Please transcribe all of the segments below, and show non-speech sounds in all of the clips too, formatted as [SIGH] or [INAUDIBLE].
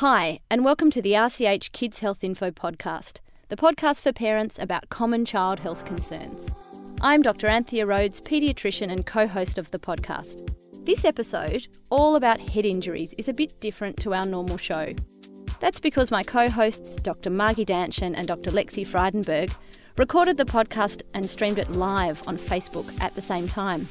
Hi, and welcome to the RCH Kids Health Info podcast, the podcast for parents about common child health concerns. I'm Dr. Anthea Rhodes, paediatrician and co host of the podcast. This episode, all about head injuries, is a bit different to our normal show. That's because my co hosts, Dr. Margie Danchin and Dr. Lexi Frydenberg, recorded the podcast and streamed it live on Facebook at the same time.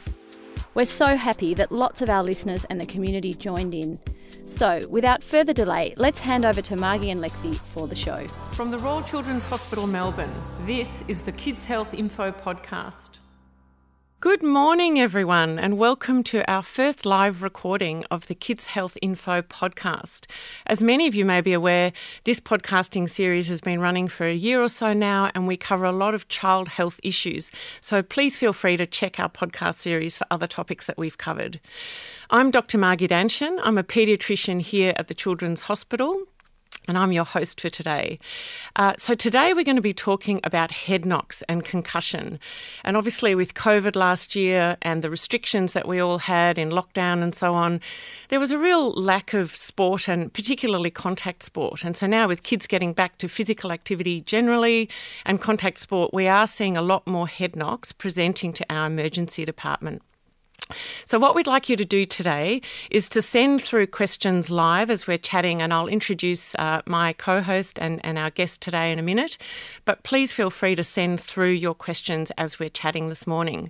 We're so happy that lots of our listeners and the community joined in. So, without further delay, let's hand over to Margie and Lexi for the show. From the Royal Children's Hospital, Melbourne, this is the Kids Health Info Podcast. Good morning, everyone, and welcome to our first live recording of the Kids Health Info podcast. As many of you may be aware, this podcasting series has been running for a year or so now, and we cover a lot of child health issues. So please feel free to check our podcast series for other topics that we've covered. I'm Dr. Margie Danchin. I'm a paediatrician here at the Children's Hospital and I'm your host for today. Uh, so, today we're going to be talking about head knocks and concussion. And obviously, with COVID last year and the restrictions that we all had in lockdown and so on, there was a real lack of sport and particularly contact sport. And so, now with kids getting back to physical activity generally and contact sport, we are seeing a lot more head knocks presenting to our emergency department. So, what we'd like you to do today is to send through questions live as we're chatting, and I'll introduce uh, my co host and, and our guest today in a minute. But please feel free to send through your questions as we're chatting this morning.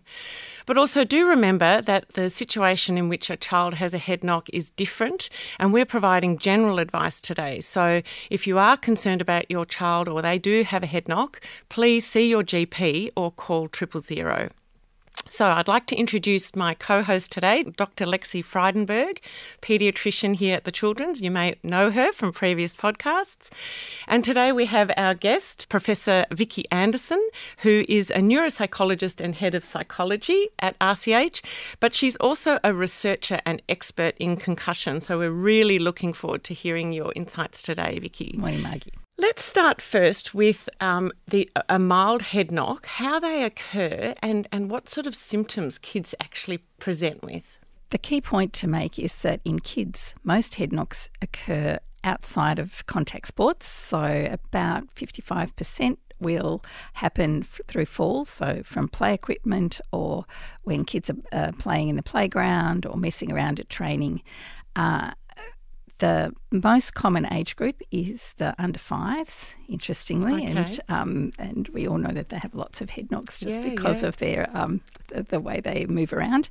But also, do remember that the situation in which a child has a head knock is different, and we're providing general advice today. So, if you are concerned about your child or they do have a head knock, please see your GP or call triple zero. So, I'd like to introduce my co host today, Dr. Lexi Frydenberg, paediatrician here at the Children's. You may know her from previous podcasts. And today we have our guest, Professor Vicky Anderson, who is a neuropsychologist and head of psychology at RCH, but she's also a researcher and expert in concussion. So, we're really looking forward to hearing your insights today, Vicky. Morning, Maggie. Let's start first with um, the a mild head knock, how they occur, and, and what sort of symptoms kids actually present with. The key point to make is that in kids, most head knocks occur outside of contact sports. So about 55% will happen f- through falls, so from play equipment or when kids are uh, playing in the playground or messing around at training. Uh, the most common age group is the under fives, interestingly, Okay. and um, and we all know that they have lots of head knocks just Yeah, because yeah. of their um, the, the way they move around.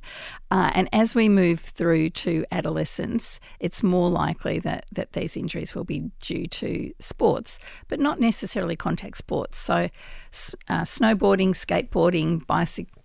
Uh, and as we move through to adolescence, it's more likely that that these injuries will be due to sports, but not necessarily contact sports. So, uh, snowboarding, skateboarding, bicycle.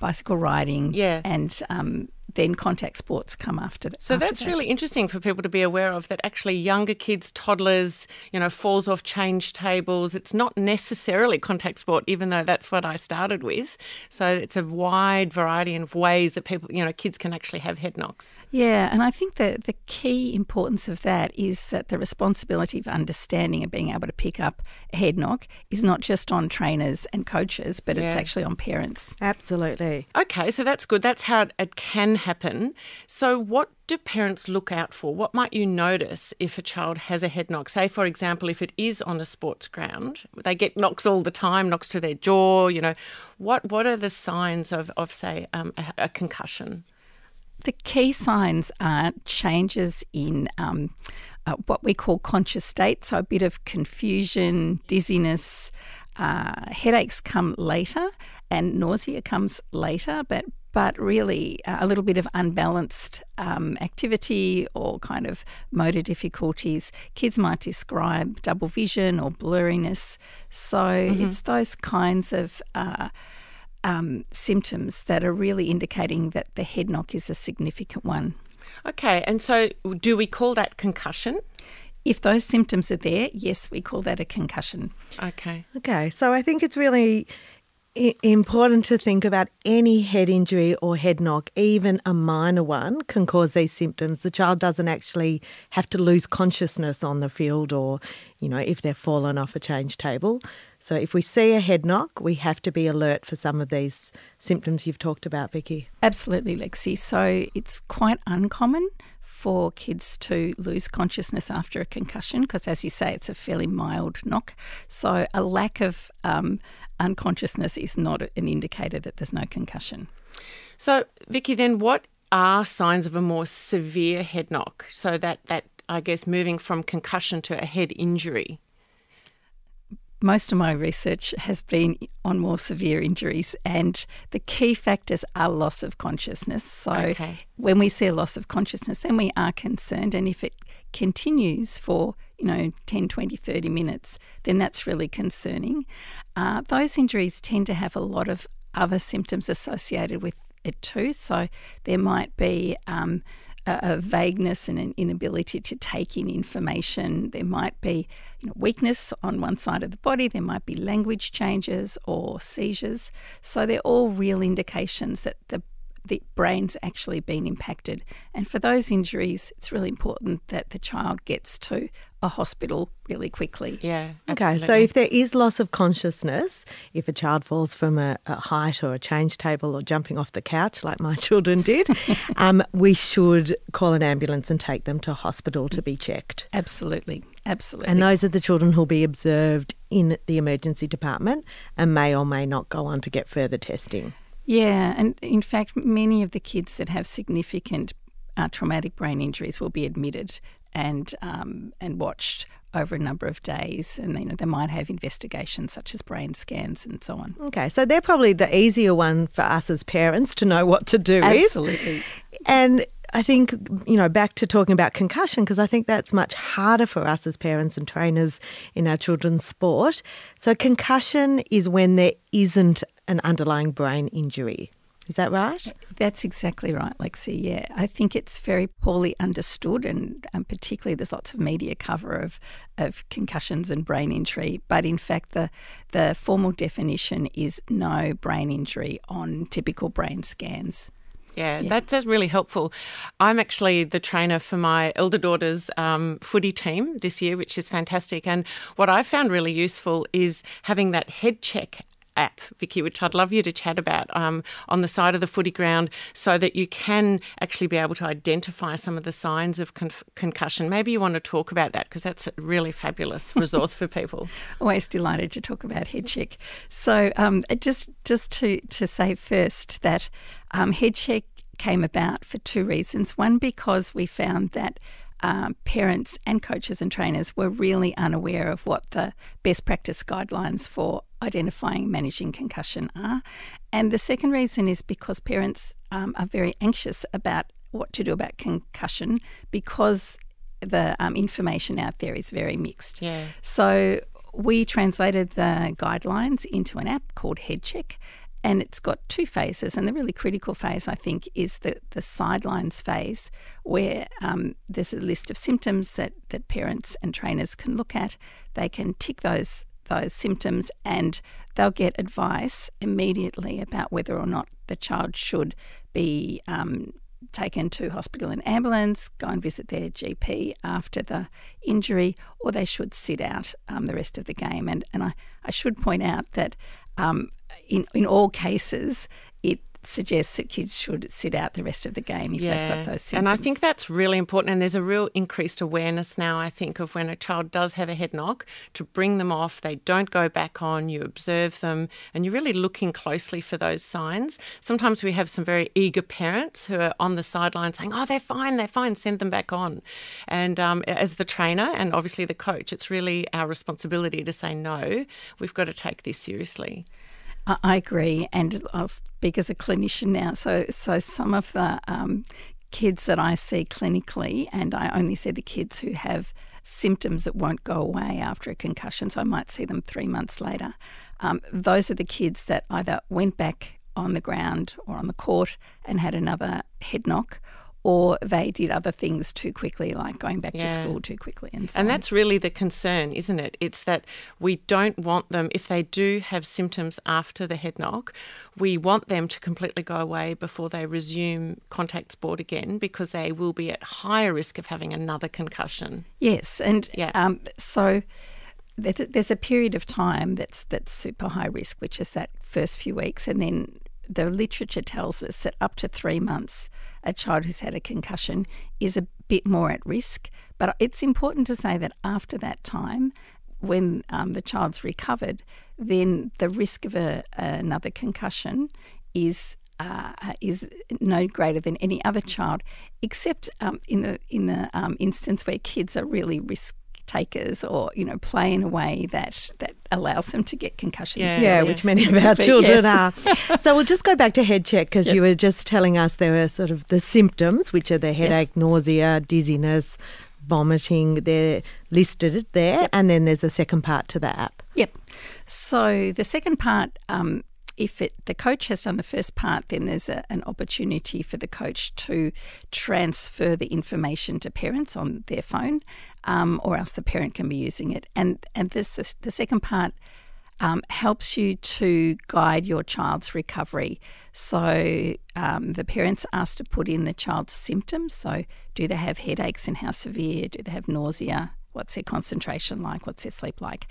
Bicycle riding, Yeah. and um, then contact sports come after that. So after that's that. really interesting for people to be aware of that actually younger kids, toddlers, you know, falls off change tables. It's not necessarily contact sport, even though that's what I started with. So it's a wide variety of ways that people, you know, kids can actually have head knocks. Yeah, and I think that the key importance of that is that the responsibility of understanding and being able to pick up a head knock is not just on trainers and coaches, but it's actually on parents. Absolutely. Okay, so that's good. That's how it can happen. So, what do parents look out for? What might you notice if a child has a head knock? Say, for example, if it is on a sports ground, they get knocks all the time, knocks to their jaw. You know, what what are the signs of of say um, a, a concussion? The key signs are changes in um, uh, what we call conscious state, so a bit of confusion, dizziness, uh, headaches come later, and nausea comes later, but but really uh, a little bit of unbalanced um, activity or kind of motor difficulties. Kids might describe double vision or blurriness. So it's those kinds of uh, um, symptoms that are really indicating that the head knock is a significant one. Okay, and so do we call that concussion? If those symptoms are there, yes, we call that a concussion. Okay. Okay, so I think it's really i- important to think about any head injury or head knock, even a minor one, can cause these symptoms. The child doesn't actually have to lose consciousness on the field or, you know, if they're fallen off a change table. So if we see a head knock, we have to be alert for some of these symptoms you've talked about, Vicky. Absolutely, Lexi. So it's quite uncommon for kids to lose consciousness after a concussion because, as you say, it's a fairly mild knock. So a lack of um, unconsciousness is not an indicator that there's no concussion. So, Vicky, then what are signs of a more severe head knock? So that that I guess moving from concussion to a head injury most of my research has been on more severe injuries, and the key factors are loss of consciousness. So, okay. when we see a loss of consciousness, then we are concerned. And if it continues for, you know, 10, 20, 30 minutes, then that's really concerning. Uh, those injuries tend to have a lot of other symptoms associated with it too. So, there might be um, a, vagueness and an inability to take in information. There might be you know, weakness on one side of the body, there might be language changes or seizures. So they're all real indications that the the brain's actually been impacted. And for those injuries, it's really important that the child gets to a hospital really quickly. Yeah. Absolutely. Okay, so if there is loss of consciousness, if a child falls from a, a height or a change table or jumping off the couch, like my [LAUGHS] children did, [LAUGHS] um, we should call an ambulance and take them to hospital to be checked. Absolutely. Absolutely. And those are the children who'll be observed in the emergency department and may or may not go on to get further testing. Yeah, and in fact, many of the kids that have significant uh, traumatic brain injuries will be admitted and um, and watched over a number of days, and you know they might have investigations such as brain scans and so on. Okay, so they're probably the easier one for us as parents to know what to do Absolutely. with. And I think, you know, back to talking about concussion, because I think that's much harder for us as parents and trainers in our children's sport. So, concussion is when there isn't an underlying brain injury. Is that right? That's exactly right, Lexi. Yeah, I think it's very poorly understood, and um, particularly there's lots of media cover of of concussions and brain injury. But in fact, the the formal definition is no brain injury on typical brain scans. Yeah, yeah, that's, that's really helpful. I'm actually the trainer for my elder daughter's um, footy team this year, which is fantastic. And what I found really useful is having that HeadCheck app, Vicky, which I'd love you to chat about um, on the side of the footy ground so that you can actually be able to identify some of the signs of con- concussion. Maybe you want to talk about that because that's a really fabulous [LAUGHS] resource for people. Always delighted to talk about HeadCheck. So um, just, just to, to say first that um, HeadCheck came about for two reasons. One, because we found that um, parents and coaches and trainers were really unaware of what the best practice guidelines for identifying managing concussion are. And the second reason is because parents um, are very anxious about what to do about concussion because the um, information out there is very mixed. Yeah. So we translated the guidelines into an app called HeadCheck and it's got two phases. And the really critical phase, I think, is the, the sidelines phase, where um, there's a list of symptoms that, that parents and trainers can look at. They can tick those those symptoms and they'll get advice immediately about whether or not the child should be um, taken to hospital in ambulance, go and visit their GP after the injury, or they should sit out um, the rest of the game. And, and I, I should point out that um, in, in all cases, it suggests that kids should sit out the rest of the game if yeah. they've got those symptoms. And I think that's really important. And there's a real increased awareness now, I think, of when a child does have a head knock to bring them off. They don't go back on, you observe them, and you're really looking closely for those signs. Sometimes we have some very eager parents who are on the sideline saying, oh, they're fine, they're fine, send them back on. And um, as the trainer and obviously the coach, it's really our responsibility to say, no, we've got to take this seriously. I agree, and I'll speak as a clinician now. So, so some of the um, kids that I see clinically, and I only see the kids who have symptoms that won't go away after a concussion, so I might see them three months later. Um, those are the kids that either went back on the ground or on the court and had another head knock, or they did other things too quickly, like going back yeah. to school too quickly. And, so and that's really the concern, isn't it? It's that we don't want them, if they do have symptoms after the head knock, we want them to completely go away before they resume contact sport again because they will be at higher risk of having another concussion. Yes, and yeah. Um, so there's a, there's a period of time that's that's super high risk, which is that first few weeks, and then the literature tells us that up to three months, a child who's had a concussion is a bit more at risk. But it's important to say that after that time, when um, the child's recovered, then the risk of a, another concussion is uh, is no greater than any other child, except um, in the in the um, instance where kids are really risk takers or you know play in a way that that allows them to get concussions. Yeah, yeah, which many of our [LAUGHS] children yes. are. so we'll just go back to HeadCheck because yep. you were just telling us there were sort of the symptoms, which are the headache, yes. nausea, dizziness, vomiting. They're listed there, yep. and then there's a second part to the app. Yep. So the second part. Um, if it, the coach has done the first part, then there's a, an opportunity for the coach to transfer the information to parents on their phone, um, or else the parent can be using it. And and this the second part um, helps you to guide your child's recovery. So um, the parents asked to put in the child's symptoms. So do they have headaches and how severe? Do they have nausea? What's their concentration like? What's their sleep like?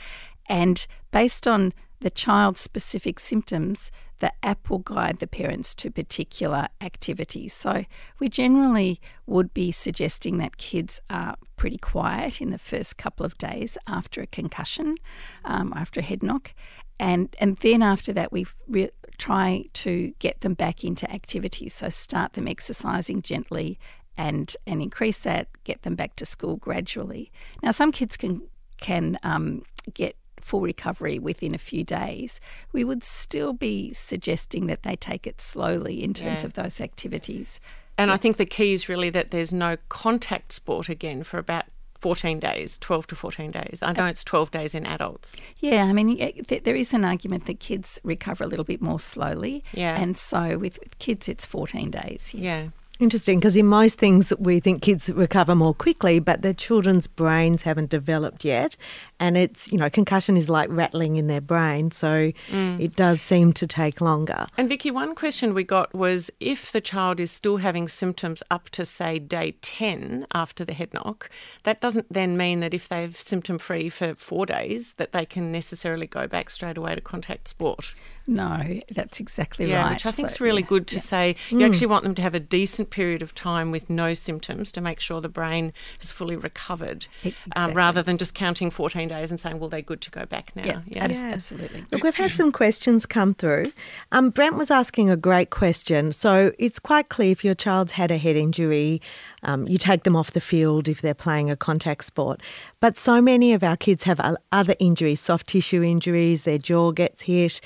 And based on the child's specific symptoms, the app will guide the parents to particular activities. So, we generally would be suggesting that kids are pretty quiet in the first couple of days after a concussion, um, after a head knock. And, and then after that, we re- try to get them back into activities. So, start them exercising gently and, and increase that, get them back to school gradually. Now, some kids can, can um, get full recovery within a few days, we would still be suggesting that they take it slowly in terms yeah. of those activities. And yeah. I think the key is really that there's no contact sport again for about 14 days, 12 to 14 days. I know it's 12 days in adults. Yeah, I mean, eh, there is an argument that kids recover a little bit more slowly. Yeah. And so with kids, it's 14 days. Yes. Yeah. Interesting, because in most things we think kids recover more quickly, but their children's brains haven't developed yet. And it's, you know, concussion is like rattling in their brain, so mm. it does seem to take longer. And Vicky, one question we got was if the child is still having symptoms up to, say, day 10 after the head knock, that doesn't then mean that if they're symptom free for four days, that they can necessarily go back straight away to contact sport. No, that's exactly yeah, right. Which I think is really yeah, good to yeah. say. You mm. actually want them to have a decent period of time with no symptoms to make sure the brain is fully recovered, um, exactly. um, rather than just counting 14 days and saying, well, they're good to go back now. Yeah, yeah. absolutely. Look, we've had some questions come through. Um, Brent was asking a great question. So it's quite clear if your child's had a head injury, um, you take them off the field if they're playing a contact sport. But so many of our kids have other injuries, soft tissue injuries, their jaw gets hit.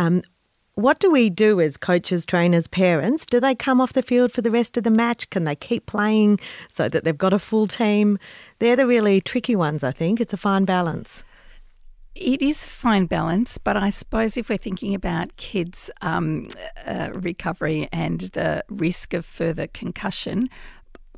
Um, what do we do as coaches, trainers, parents? Do they come off the field for the rest of the match? Can they keep playing so that they've got a full team? They're the really tricky ones, I think. It's a fine balance. It is a fine balance, but I suppose if we're thinking about kids' um, uh, recovery and the risk of further concussion,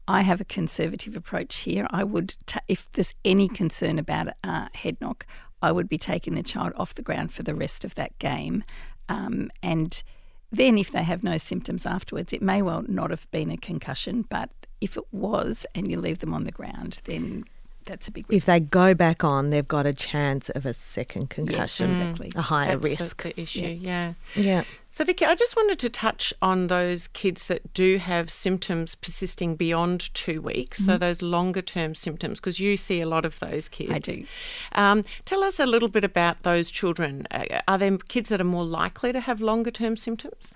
I have a conservative approach here. I would, if there's any concern about a head knock, I would be taking the child off the ground for the rest of that game. Um, and then, if they have no symptoms afterwards, it may well not have been a concussion, but if it was and you leave them on the ground, then that's a big risk. If they go back on, they've got a chance of a second concussion, yes, exactly. a higher that's risk. The, the issue, yeah. yeah. Yeah. So, Vicky, I just wanted to touch on those kids that do have symptoms persisting beyond two weeks, mm-hmm. so those longer term symptoms, because you see a lot of those kids. I do. Um, tell us a little bit about those children. Are there kids that are more likely to have longer term symptoms?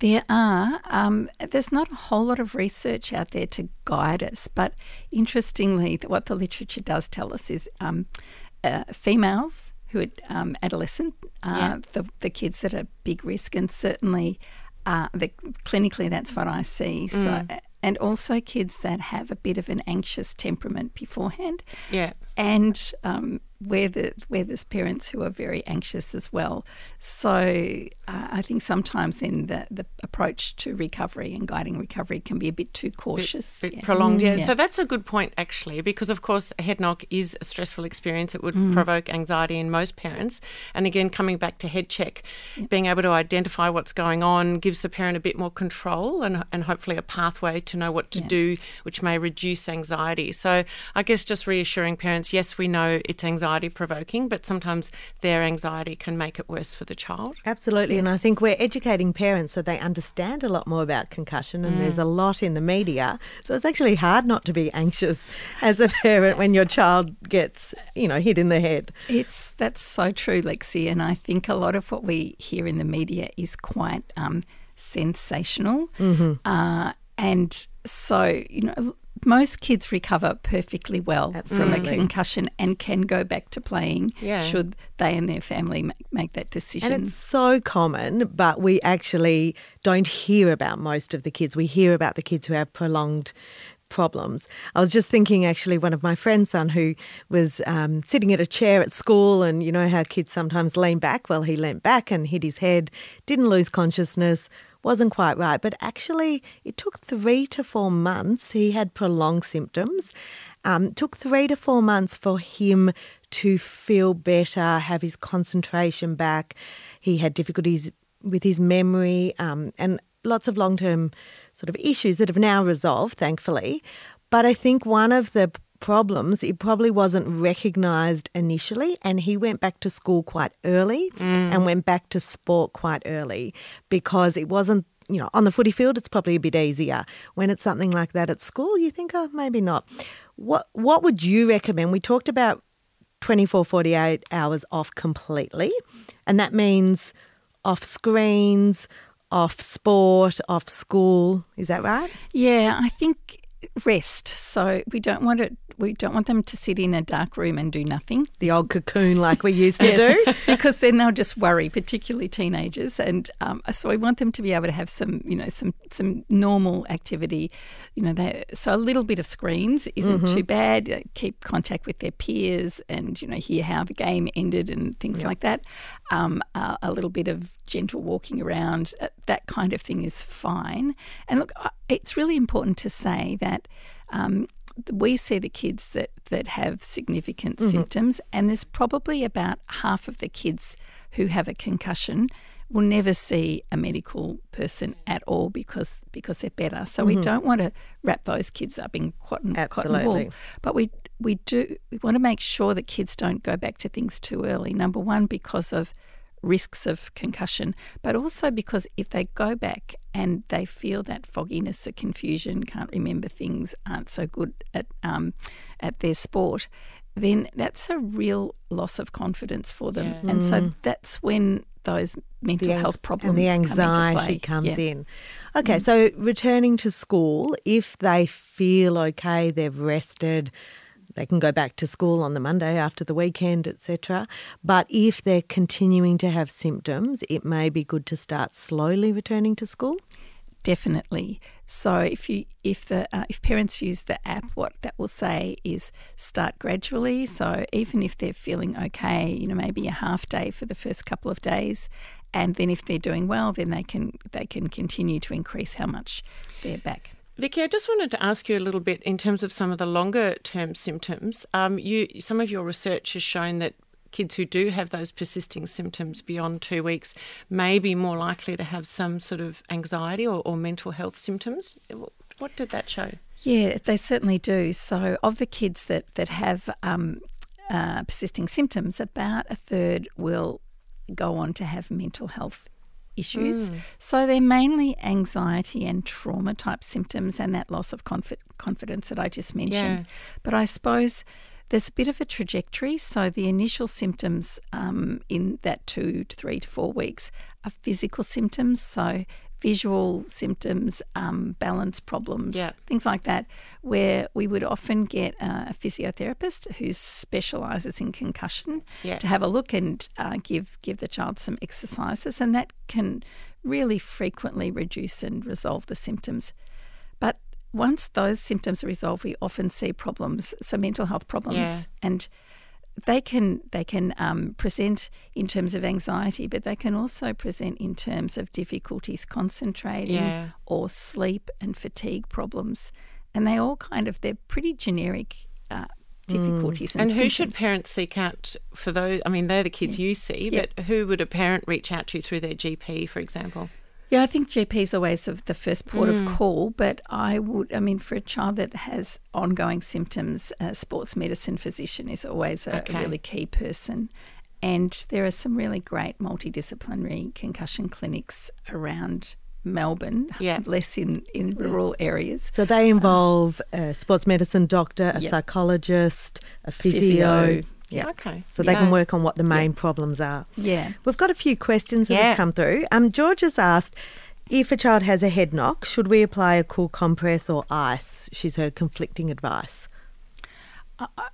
There are. Um, there's not a whole lot of research out there to guide us, but interestingly, what the literature does tell us is um, uh, females who are um, adolescent, uh, yeah. the, the kids that are big risk, and certainly uh, the, clinically that's what I see. Mm. So, and also kids that have a bit of an anxious temperament beforehand. Yeah, and um, where the where there's parents who are very anxious as well. So uh, I think sometimes then the, the approach to recovery and guiding recovery can be a bit too cautious, bit, bit yeah. prolonged. Yeah. yeah. So that's a good point actually, because of course a head knock is a stressful experience. It would mm. provoke anxiety in most parents. And again, coming back to HeadCheck, yeah. being able to identify what's going on gives the parent a bit more control and and hopefully a pathway to know what to do, which may reduce anxiety. So I guess just reassuring parents, yes, we know it's anxiety provoking, but sometimes their anxiety can make it worse for the child. Absolutely. And I think we're educating parents so they understand a lot more about concussion, and there's a lot in the media. So it's actually hard not to be anxious as a parent when your child gets, you know, hit in the head. It's that's so true, Lexi, and I think a lot of what we hear in the media is quite um, sensational, uh, and so you know most kids recover perfectly well from a concussion and can go back to playing Yeah. should they and their family ma- make that decision. And it's so common, but we actually don't hear about most of the kids. We hear about the kids who have prolonged problems. I was just thinking, actually, one of my friend's son who was um, sitting at a chair at school, and you know how kids sometimes lean back? Well, he leant back and hit his head, didn't lose consciousness, wasn't quite right. But actually, it took three to four months. He had prolonged symptoms. Um, took three to four months for him to feel better, have his concentration back. He had difficulties with his memory um, and lots of long term sort of issues that have now resolved, thankfully. But I think one of the problems, it probably wasn't recognised initially, and he went back to school quite early mm. and went back to sport quite early because it wasn't. You know, on the footy field, it's probably a bit easier. When it's something like that at school, you think, oh, maybe not. What What would you recommend? We talked about 24, 48 hours off completely. And that means off screens, off sport, off school. Is that right? Yeah, I think rest. So we don't want it. We don't want them to sit in a dark room and do nothing. The old cocoon like we used to do. [LAUGHS] because then they'll just worry, particularly teenagers. And um, so we want them to be able to have some, you know, some some normal activity. You know, they, so a little bit of screens isn't too bad. Uh, Keep contact with their peers, and you know, hear how the game ended and things like that. Um, uh, a little bit of gentle walking around, uh, that kind of thing is fine. And look, it's really important to say that. Um, we see the kids that, that have significant mm-hmm. symptoms, and there's probably about half of the kids who have a concussion will never see a medical person at all because because they're better. So we mm-hmm. don't want to wrap those kids up in cotton, cotton wool. But we we do we want to make sure that kids don't go back to things too early. Number one, because of risks of concussion, but also because if they go back and they feel that fogginess or confusion, can't remember things, aren't so good at um, at their sport, then that's a real loss of confidence for them, and so that's when those mental anx- health problems and the come into anxiety play. comes Yeah. in. Okay, so returning to school, if they feel okay, they've rested, they can go back to school on the Monday after the weekend, etc. But if they're continuing to have symptoms, it may be good to start slowly returning to school. Definitely. So if you if the uh, if parents use the app, what that will say is start gradually. So even if they're feeling okay, you know, maybe a half day for the first couple of days, and then if they're doing well, then they can they can continue to increase how much they're back. Vicky, I just wanted to ask you a little bit in terms of some of the longer term symptoms. Um, you, some of your research has shown that kids who do have those persisting symptoms beyond two weeks may be more likely to have some sort of anxiety or, or mental health symptoms. What did that show? Yeah, they certainly do. So, of the kids that that have um, uh, persisting symptoms, about a third will go on to have mental health issues. So they're mainly anxiety and trauma type symptoms, and that loss of confi- confidence that I just mentioned. Yeah. But I suppose there's a bit of a trajectory. So the initial symptoms um, in that two to three to four weeks are physical symptoms. So visual symptoms, um, balance problems, Yeah. things like that, where we would often get uh, a physiotherapist who specialises in concussion Yeah. to have a look and uh, give give the child some exercises, and that can really frequently reduce and resolve the symptoms. But once those symptoms are resolved, we often see problems, so mental health problems, Yeah. and they can they can um, present in terms of anxiety, but they can also present in terms of difficulties concentrating Yeah. or sleep and fatigue problems, and they all kind of they're pretty generic uh, difficulties. And, And who should parents seek out for those? I mean, they're the kids you see, Yeah. but who would a parent reach out to through their GP, for example? Yeah, I think GP is always of the first port Mm. of call, but I would, I mean, for a child that has ongoing symptoms, a sports medicine physician is always a, Okay. a really key person. And there are some really great multidisciplinary concussion clinics around Melbourne, Yeah. less in, in rural areas. So they involve a sports medicine doctor, a Yep. psychologist, a physio. Physio. Yeah. Okay. So they Yeah. can work on what the main problems are. Yeah. We've got a few questions that Yeah. have come through. Um, George has asked if a child has a head knock, should we apply a cool compress or ice? She's heard conflicting advice.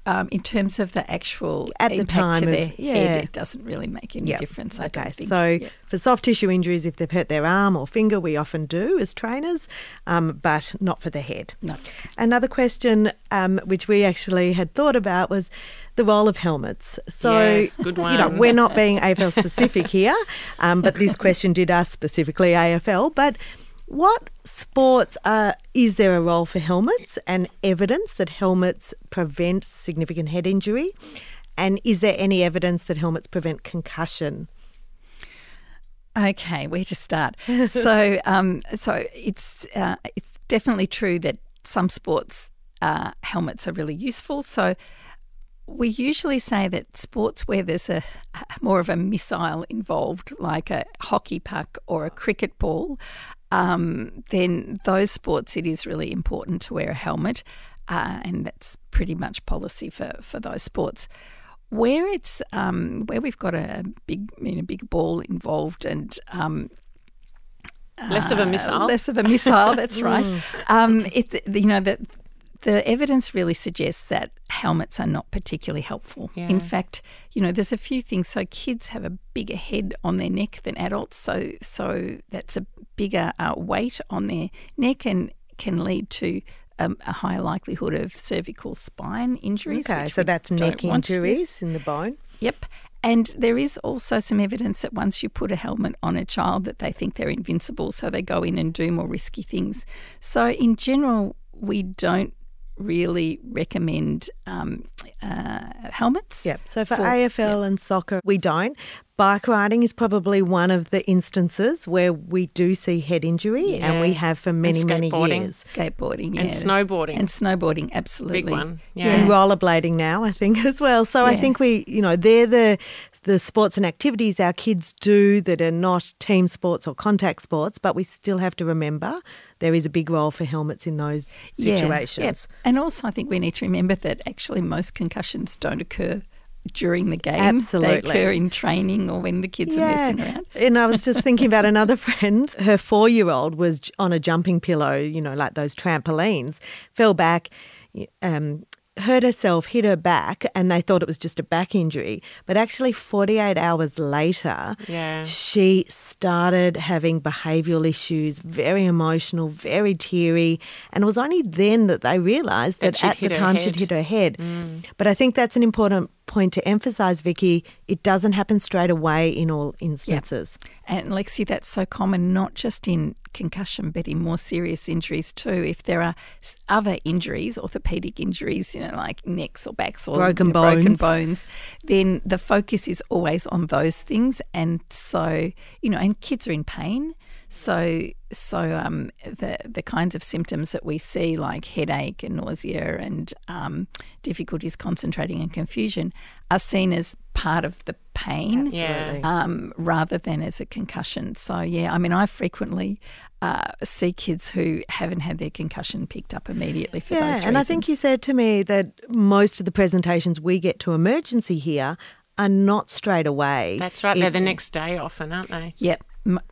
Um, in terms of the actual At the time to of- their yeah. head, it doesn't really make any Yep. difference. I okay, don't think. so Yep. for soft tissue injuries, if they've hurt their arm or finger, we often do as trainers, um, but not for the head. No. Another question, um, which we actually had thought about, was the role of helmets. So, Yes, good you know, we're not [LAUGHS] being AFL specific here, um, but this question did ask specifically AFL. But what sports are, is there a role for helmets and evidence that helmets prevent significant head injury? And is there any evidence that helmets prevent concussion? Okay, where to start? [LAUGHS] so, um, so it's uh, it's definitely true that some sports uh, helmets are really useful. So, we usually say that sports where there's a more of a missile involved, like a hockey puck or a cricket ball, um, then those sports it is really important to wear a helmet, uh, and that's pretty much policy for for those sports. Where it's um, where we've got a big, you know, big ball involved and um, Less of a uh, missile. less of a missile. That's [LAUGHS] right. Um, it, you know that the evidence really suggests that helmets are not particularly helpful. Yeah. In fact, you know, there's a few things. So kids have a bigger head on their neck than adults. So so that's a bigger uh, weight on their neck and can lead to um, a higher likelihood of cervical spine injuries. Okay, so that's neck injuries in the bone. Yep. And there is also some evidence that once you put a helmet on a child that they think they're invincible, so they go in and do more risky things. So in general, we don't really recommend um, uh, helmets. Yep. So for, For- AFL and soccer, we don't. Bike riding is probably one of the instances where we do see head injury, Yes. and we have for many, many skateboarding. years. Skateboarding And snowboarding. And snowboarding, absolutely. Big one. Yeah. Yeah. And rollerblading now, I think, [LAUGHS] as well. So I think we, you know, they're the the sports and activities our kids do that are not team sports or contact sports, but we still have to remember there is a big role for helmets in those Yeah, situations. yeah. And also, I think we need to remember that actually most concussions don't occur during the game. They Absolutely. occur in training or when the kids are messing around. And I was just [LAUGHS] thinking about another friend. Her four year old was on a jumping pillow, you know, like those trampolines, fell back, um, hurt herself, hit her back, and they thought it was just a back injury. But actually, 48 hours later, Yeah. she started having behavioural issues, very emotional, very teary. And it was only then that they realised That that, at the time head. she'd hit her head. Mm. But I think that's an important point to emphasise, Vicky. It doesn't happen straight away in all instances. And Lexi, that's so common, not just in concussion, but in more serious injuries too. If there are other injuries, orthopedic injuries, you know, like necks or backs or Broken you know, broken bones. bones, then the focus is always on those things. And so, you know, and kids are in pain. So, so um, the the kinds of symptoms that we see, like headache and nausea and um, difficulties concentrating and confusion, are seen as part of the pain Yeah. um, rather than as a concussion. So, yeah, I mean, I frequently uh, see kids who haven't had their concussion picked up immediately for Yeah, those reasons. and I think you said to me that most of the presentations we get to emergency here are not straight away. That's right. They're the next day often, aren't they? Yep.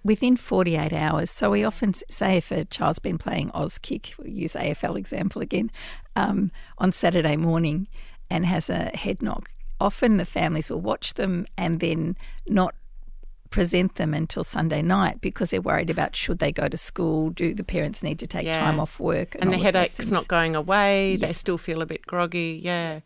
Within 48 hours. So we often say if a child's been playing Auskick, we use AFL example again, um, on Saturday morning and has a head knock, often the families will watch them and then not present them until Sunday night because they're worried about should they go to school, do the parents need to take Yeah. time off work, And the of those headache's not going away. They still feel a bit groggy. Yeah.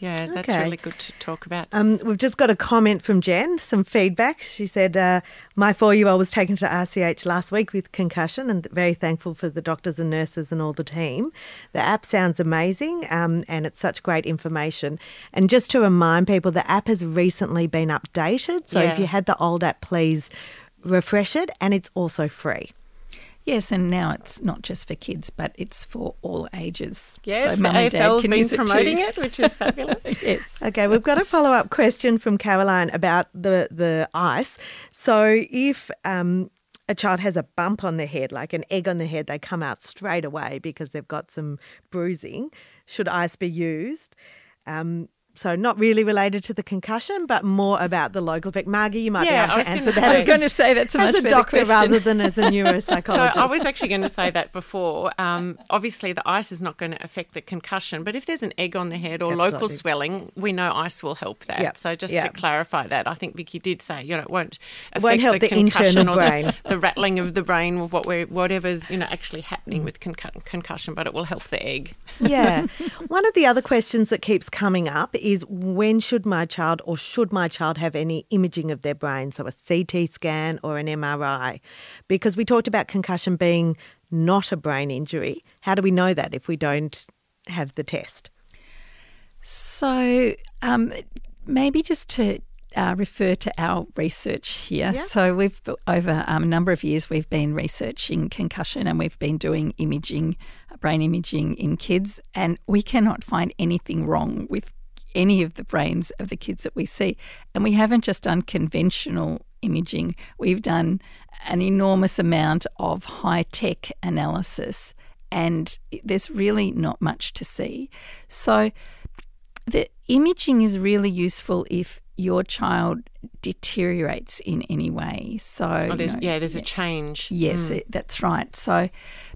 Yeah, that's Okay. really good to talk about. Um, we've just got a comment from Jen, some feedback. She said, uh, My four year old was taken to RCH last week with concussion and very thankful for the doctors and nurses and all the team. The app sounds amazing um, and it's such great information. And just to remind people, the app has recently been updated. So if you had the old app, please refresh it, and it's also free. Yes, and now it's not just for kids, but it's for all ages. Yes, so the mum and dad AFL's can been use it too. promoting it, which is fabulous. [LAUGHS] yes. Okay, we've got a follow up question from Caroline about the, the ice. So, if um, a child has a bump on their head, like an egg on their head, they come out straight away because they've got some bruising. Should ice be used? Um, so not really related to the concussion, but more about the local effect. Margie, you might Yeah, be able to answer say- that I was going to say that's a as a doctor question. rather than as a [LAUGHS] So neuropsychologist. I was actually going to say that before. Um, obviously, the ice is not going to affect the concussion, but if there's an egg on the head or local swelling, we know ice will help that. Yep. So just Yep. to clarify that, I think Vicky did say, you know, it won't affect won't help the concussion internal or the- brain. The, rattling of the brain of what we're, whatever's you know actually Mm. happening with concu- concussion, but it will help the egg. yeah. [LAUGHS] One of the other questions that keeps coming up is when should my child or should my child have any imaging of their brain, so a CT scan or an MRI? Because we talked about concussion being not a brain injury. How do we know that if we don't have the test? So um, maybe just to uh, refer to our research here. Yeah. So we've over um, a number of years we've been researching concussion and we've been doing imaging, brain imaging in kids, and we cannot find anything wrong with any of the brains of the kids that we see. And we haven't just done conventional imaging; we've done an enormous amount of high tech analysis, and there's really not much to see. So the imaging is really useful if your child deteriorates in any way. So Oh, you know, yeah, there's a change. Yes, mm. it, that's right. So,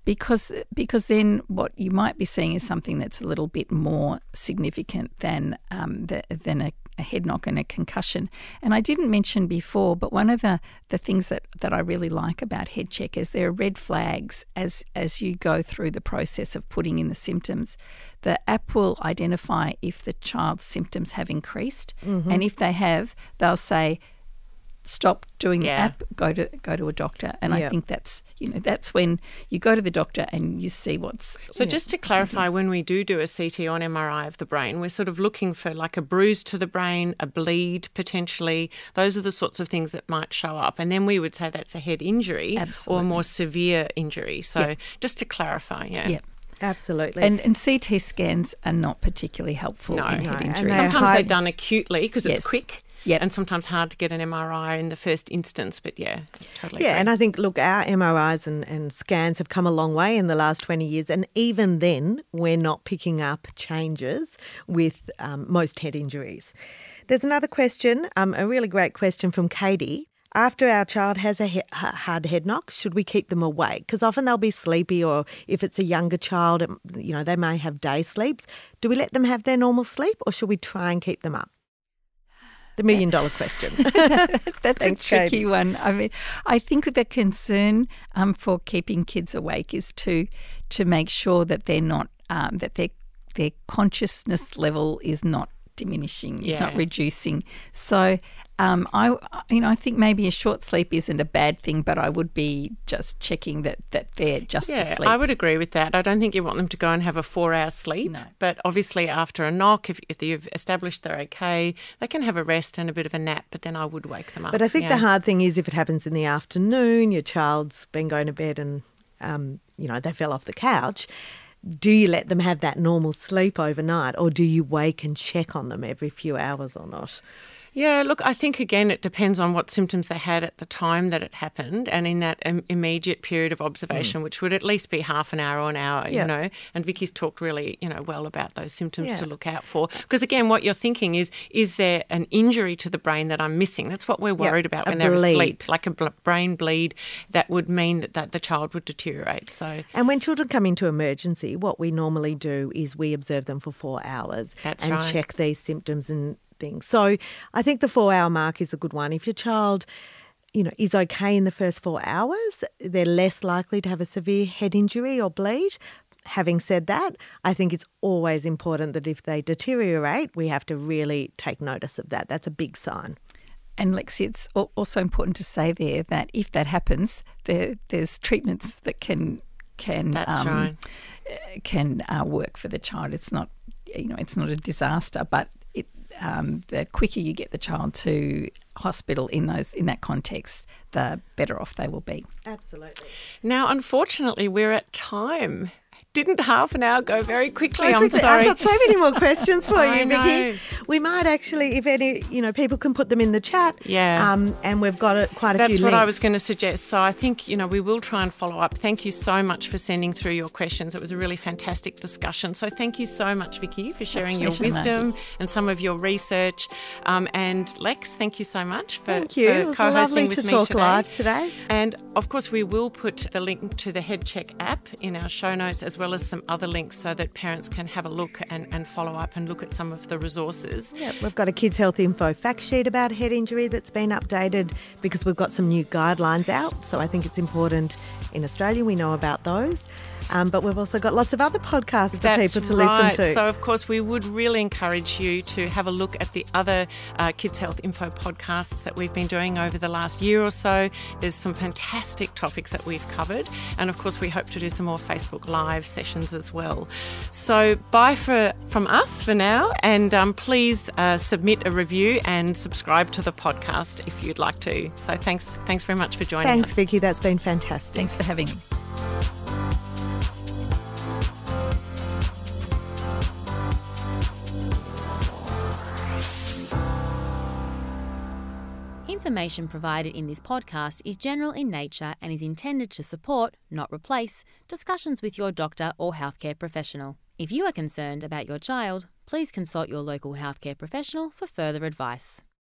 because because then what you might be seeing is something that's a little bit more significant than um, the, than a, a head knock and a concussion. And I didn't mention before, but one of the, the things that, that I really like about HeadCheck is there are red flags as as you go through the process of putting in the symptoms. The app will identify if the child's symptoms have increased, and if they have, they'll say stop doing the Yeah. app go to go to a doctor and i think that's you know that's when you go to the doctor and you see what's So just to clarify, when we do do a CT on MRI of the brain, we're sort of looking for like a bruise to the brain, a bleed potentially. Those are the sorts of things that might show up, and then we would say that's a head injury or Absolutely. a more severe injury. So just to clarify, yeah. yeah Absolutely. and and ct scans are not particularly helpful No. in head and injuries Sometimes hide- they're done acutely because Yes. it's quick. Yep. And sometimes hard to get an MRI in the first instance, but yeah, totally. Yeah, agree. and I think, look, our MRIs and, and scans have come a long way in the last 20 years. And even then, we're not picking up changes with um, most head injuries. There's another question, um, a really great question from Katie. After our child has a he- hard head knock, should we keep them awake? Because often they'll be sleepy, or if it's a younger child, you know, they may have day sleeps. Do we let them have their normal sleep, or should we try and keep them up? The million dollar question. [LAUGHS] that's Thanks, a tricky Katie. one i mean i think the concern um, for keeping kids awake is to to make sure that they're not um, that their their consciousness level is not diminishing it's not reducing so um, I you know I think maybe a short sleep isn't a bad thing, but I would be just checking that that they're just Yeah, asleep. I would agree with that. I don't think you want them to go and have a four hour sleep. No. But obviously, after a knock, if, if you've established they're okay, they can have a rest and a bit of a nap, but then I would wake them up. But I think yeah. the hard thing is if it happens in the afternoon, your child's been going to bed and, um, you know, they fell off the couch. Do you let them have that normal sleep overnight or do you wake and check on them every few hours or not? Yeah, look, I think again it depends on what symptoms they had at the time that it happened and in that Im- immediate period of observation, which would at least be half an hour or an hour, Mm. Yeah. you know. And Vicky's talked really, you know, well about those symptoms Yeah. to look out for. Because again, what you're thinking is, is there an injury to the brain that I'm missing? That's what we're worried about a when they're bleed. asleep, like a bl- brain bleed that would mean that, that the child would deteriorate. So And when children come into emergency, what we normally do is we observe them for four hours That's and right. check these symptoms and things. So I think the four hour mark is a good one. If your child, you know, is okay in the first four hours, they're less likely to have a severe head injury or bleed. Having said that, I think it's always important that if they deteriorate, we have to really take notice of that. That's a big sign. And Lexi, it's also important to say there that if that happens, there, there's treatments that can can That's right. uh, can uh, work for the child. It's not you know it's not a disaster, but it um, the quicker you get the child to hospital in those in that context, the better off they will be. Absolutely. Now, unfortunately, we're at time. Didn't half an hour go very quickly? So I'm sorry. I've got so many more questions for [LAUGHS] you. Vicky. We might actually, if any, you know, people can put them in the chat. Yeah. Um, and we've got a, quite a That's few That's what I was going to suggest. So I think, you know, we will try and follow up. Thank you so much for sending through your questions. It was a really fantastic discussion. So thank you so much, Vicky, for sharing your wisdom and some of your research. Um, and Lex, thank you so much for, Thank you. for It was co-hosting with to me talk today. live today. And of course, we will put the link to the HeadCheck app in our show notes, as well as some other links so that parents can have a look and, and follow up and look at some of the resources. Yeah, we've got a Kids Health Info fact sheet about head injury that's been updated because we've got some new guidelines out. So I think it's important in Australia we know about those. Um, but we've also got lots of other podcasts for That's people to right. listen to. So, of course, we would really encourage you to have a look at the other uh, Kids Health Info podcasts that we've been doing over the last year or so. There's some fantastic topics that we've covered. And, of course, we hope to do some more Facebook Live sessions as well. So, bye for, from us for now. And um, please uh, submit a review and subscribe to the podcast if you'd like to. So, thanks, thanks very much for joining Thanks, us. Thanks, Vicky. That's been fantastic. Thanks for having me. Information provided in this podcast is general in nature and is intended to support, not replace, discussions with your doctor or healthcare professional. If you are concerned about your child, please consult your local healthcare professional for further advice.